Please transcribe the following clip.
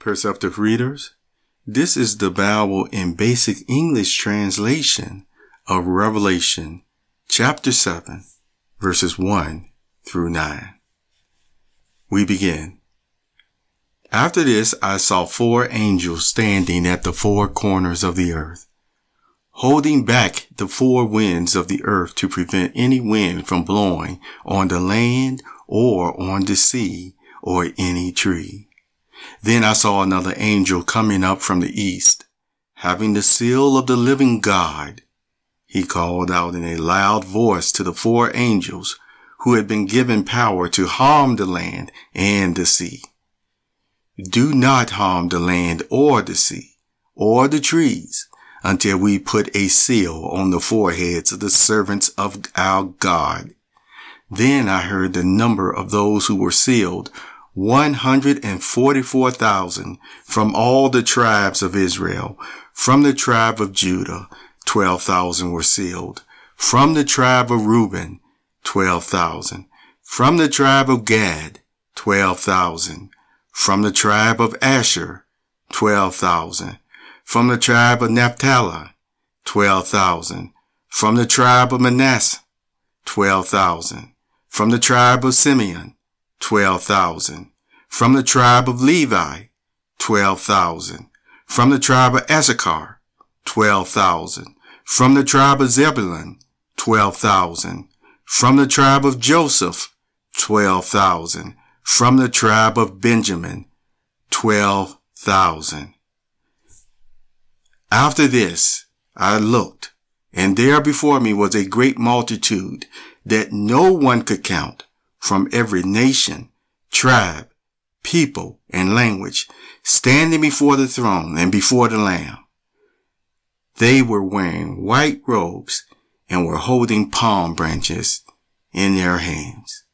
Perceptive readers, this is the Bible in basic English translation of Revelation chapter 7 verses 1 through 9. We begin. After this, I saw four angels standing at the four corners of the earth, holding back the four winds of the earth to prevent any wind from blowing on the land or on the sea or any tree. Then I saw another angel coming up from the east, having the seal of the living God. He called out in a loud voice to the four angels who had been given power to harm the land and the sea. Do not harm the land or the sea or the trees until we put a seal on the foreheads of the servants of our God. Then I heard the number of those who were sealed 144,000 from all the tribes of Israel. From the tribe of Judah, 12,000 were sealed. From the tribe of Reuben, 12,000. From the tribe of Gad, 12,000. From the tribe of Asher, 12,000. From the tribe of Naphtali, 12,000. From the tribe of Manasseh, 12,000. From the tribe of Simeon, 12,000. From the tribe of Levi, 12,000. From the tribe of Issachar, 12,000. From the tribe of Zebulun, 12,000. From the tribe of Joseph, 12,000. From the tribe of Benjamin, 12,000. After this, I looked, and there before me was a great multitude that no one could count from every nation, tribe, people, and language, standing before the throne and before the Lamb. They were wearing white robes and were holding palm branches in their hands.